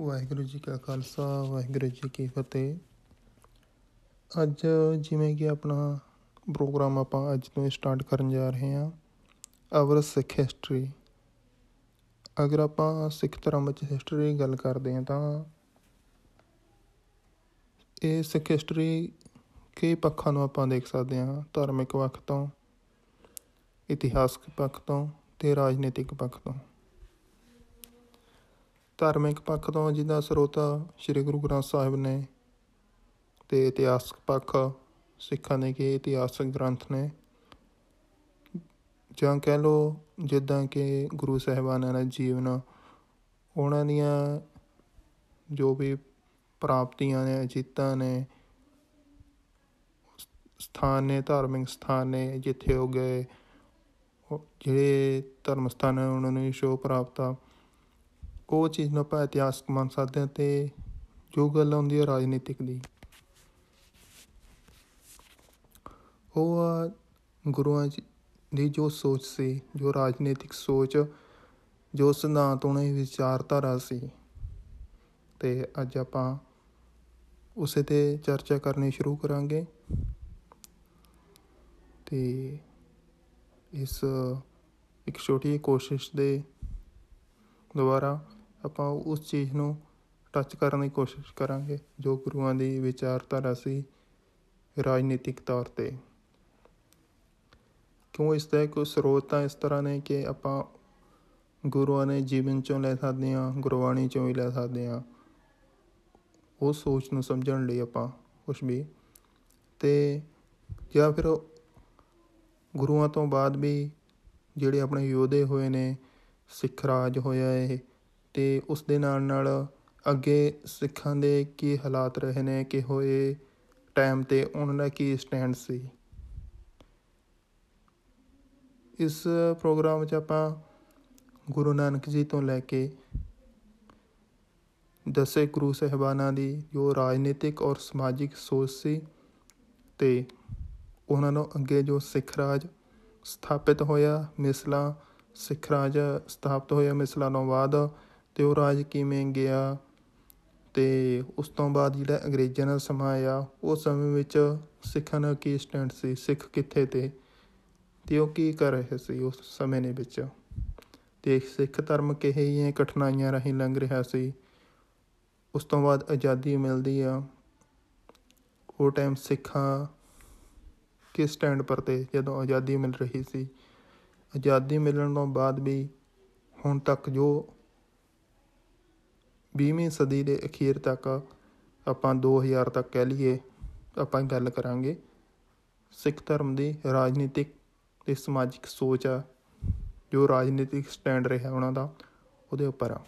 ਵਾਹਿਗੁਰੂ ਜੀ ਕਾ ਖਾਲਸਾ, ਵਾਹਿਗੁਰੂ ਜੀ ਕੀ ਫਤਿਹ। ਅੱਜ ਜਿਵੇਂ ਕਿ ਆਪਣਾ ਪ੍ਰੋਗਰਾਮ ਆਪਾਂ ਅੱਜ ਤੋਂ ਸਟਾਰਟ ਕਰਨ ਜਾ ਰਹੇ ਹਾਂ ਆਵਰ ਸਿੱਖ ਹਿਸਟਰੀ ਅਗਰ ਆਪਾਂ ਸਿੱਖ ਧਰਮ ਵਿੱਚ ਹਿਸਟਰੀ ਗੱਲ ਕਰਦੇ ਹਾਂ ਤਾਂ ਇਹ ਸਿੱਖ ਹਿਸਟਰੀ ਕਈ ਪੱਖਾਂ ਨੂੰ ਆਪਾਂ ਦੇਖ ਸਕਦੇ ਹਾਂ, ਧਾਰਮਿਕ ਪੱਖ ਤੋਂ, ਇਤਿਹਾਸਕ ਪੱਖ ਤੋਂ ਤੇ ਰਾਜਨੀਤਿਕ ਪੱਖ ਤੋਂ। ਧਾਰਮਿਕ ਪੱਖ ਤੋਂ ਜਿਹਦਾ ਸਰੋਤ ਸ੍ਰੀ ਗੁਰੂ ਗ੍ਰੰਥ ਸਾਹਿਬ ਨੇ ਤੇ ਇਤਿਹਾਸਕ ਪੱਖ ਸਿੱਖਾਂ ਦੇ ਕੇ, ਇਤਿਹਾਸਕ ਗ੍ਰੰਥ ਨੇ। ਜਾਂ ਕਹਿ ਲੋ ਜਿੱਦਾਂ ਕਿ ਗੁਰੂ ਸਾਹਿਬਾਨਾਂ ਦਾ ਜੀਵਨ, ਉਹਨਾਂ ਦੀਆਂ ਜੋ ਵੀ ਪ੍ਰਾਪਤੀਆਂ ਨੇ, ਜਿੱਤਾਂ ਨੇ, ਸਥਾਨ ਨੇ, ਧਾਰਮਿਕ ਸਥਾਨ ਨੇ, ਜਿੱਥੇ ਉਹ ਗਏ ਜਿਹੜੇ ਧਰਮ ਸਥਾਨ ਉਹਨਾਂ ਨੂੰ ਸ਼ੋਅ ਪ੍ਰਾਪਤ ਆ। ਉਹ ਚੀਜ਼ ਨੂੰ ਆਪਾਂ ਇਤਿਹਾਸਕ ਮੰਨ ਸਕਦੇ ਹਾਂ ਤੇ ਜੋ ਗੱਲ ਆਉਂਦੀ ਹੈ ਰਾਜਨੀਤਿਕ ਦੀ। ਉਹ ਆ ਗੁਰੂਆਂ ਦੀ ਜੋ ਸੋਚ ਸੀ, ਜੋ ਰਾਜਨੀਤਿਕ ਸੋਚ, ਜੋ ਸਿਧਾਂਤ ਉਹਨਾਂ ਵਿਚਾਰਧਾਰਾ ਸੀ। ਤੇ ਅੱਜ ਆਪਾਂ ਉਸੇ ਤੇ ਚਰਚਾ ਕਰਨੀ ਸ਼ੁਰੂ ਕਰਾਂਗੇ। ਤੇ ਇਸ ਇੱਕ ਛੋਟੀ ਕੋਸ਼ਿਸ਼ ਦੇ ਦੁਆਰਾ ਆਪਾਂ ਉਸ ਚੀਜ਼ ਨੂੰ ਟੱਚ ਕਰਨ ਦੀ ਕੋਸ਼ਿਸ਼ ਕਰਾਂਗੇ, ਜੋ ਗੁਰੂਆਂ ਦੀ ਵਿਚਾਰਧਾਰਾ ਸੀ ਰਾਜਨੀਤਿਕ ਤੌਰ ਤੇ। ਕਿਉਂ ਇਸ ਦਾ ਕੋਈ ਸਰੋਤ ਤਾਂ ਇਸ ਤਰ੍ਹਾਂ ਨੇ ਕਿ ਆਪਾਂ ਗੁਰੂਆਂ ਨੇ ਜੀਵਨ ਚੋਂ ਲੈ ਸਕਦੇ ਹਾਂ, ਗੁਰਬਾਣੀ ਚੋਂ ਵੀ ਲੈ ਸਕਦੇ ਹਾਂ। ਉਹ ਸੋਚ ਨੂੰ ਸਮਝਣ ਲਈ ਆਪਾਂ ਕੁਝ ਵੀ। ਤੇ ਜਾਂ ਫਿਰ ਗੁਰੂਆਂ ਤੋਂ ਬਾਅਦ ਵੀ ਜਿਹੜੇ ਆਪਣੇ ਯੋਧੇ ਹੋਏ ਨੇ, ਸਿੱਖ ਰਾਜ ਹੋਇਆ ਇਹ ਤੇ ਉਸ ਦੇ ਨਾਲ ਨਾਲ ਅੱਗੇ ਸਿੱਖਾਂ ਦੇ ਕੀ ਹਾਲਾਤ ਰਹੇ ਨੇ ਕਿ ਹੋਏ ਟਾਈਮ ਤੇ ਉਹਨਾਂ ਦਾ ਕੀ ਸਟੈਂਡ ਸੀ। ਇਸ ਪ੍ਰੋਗਰਾਮ ਵਿੱਚ ਆਪਾਂ ਗੁਰੂ ਨਾਨਕ ਜੀ ਤੋਂ ਲੈ ਕੇ ਦਸੇ ਗੁਰੂ ਸਹਿਬਾਨਾਂ ਦੀ ਜੋ ਰਾਜਨੀਤਿਕ ਔਰ ਸਮਾਜਿਕ ਸੋਚ ਸੀ ਤੇ ਉਹਨਾਂ ਨੂੰ ਅੱਗੇ ਜੋ ਸਿੱਖ ਰਾਜ ਸਥਾਪਿਤ ਹੋਇਆ, ਮਿਸਲਾ ਸਿੱਖ ਰਾਜ ਸਥਾਪਿਤ ਹੋਇਆ ਮਿਸਲਾਂ ਤੋਂ ਬਾਅਦ ਤੇ ਉਹ ਰਾਜ ਕਿਵੇਂ ਗਿਆ ਤੇ ਉਸ ਤੋਂ ਬਾਅਦ ਜਿਹੜਾ ਅੰਗਰੇਜ਼ਾਂ ਦਾ ਸਮਾਂ ਆਇਆ ਉਸ ਸਮੇਂ ਵਿੱਚ ਸਿੱਖਾਂ ਦਾ ਕੀ ਸਟੈਂਡ ਸੀ, ਸਿੱਖ ਕਿੱਥੇ ਤੇ? ਤੇ ਉਹ ਕੀ ਕਰ ਰਹੇ ਸੀ ਉਸ ਸਮੇਂ ਦੇ ਵਿੱਚ? ਤੇ ਸਿੱਖ ਧਰਮ ਕਿਹੇ ਜਿਹੀਆਂ ਕਠਿਨਾਈਆਂ ਰਹੀ ਲੰਘ ਰਿਹਾ ਸੀ? ਉਸ ਤੋਂ ਬਾਅਦ ਆਜ਼ਾਦੀ ਮਿਲਦੀ ਆ। ਉਹ ਟਾਈਮ ਸਿੱਖਾਂ ਕਿਸ ਸਟੈਂਡ ਪਰ ਤੇ ਜਦੋਂ ਆਜ਼ਾਦੀ ਮਿਲ ਰਹੀ ਸੀ? ਆਜ਼ਾਦੀ ਮਿਲਣ ਤੋਂ ਬਾਅਦ ਵੀ ਹੁਣ ਤੱਕ ਜੋ 20ਵੀਂ ਸਦੀ ਦੇ ਅਖੀਰ ਤੱਕ ਆਪਾਂ 2000 ਤੱਕ ਕਹਿ ਲਈਏ, ਆਪਾਂ ਗੱਲ ਕਰਾਂਗੇ। ਸਿੱਖ ਧਰਮ ਦੀ ਰਾਜਨੀਤਿਕ ਤੇ ਸਮਾਜਿਕ ਸੋਚ ਆ, ਜੋ ਰਾਜਨੀਤਿਕ ਸਟੈਂਡ ਰਿਹਾ ਉਹਨਾਂ ਦਾ, ਉਹਦੇ ਉੱਪਰ ਆ।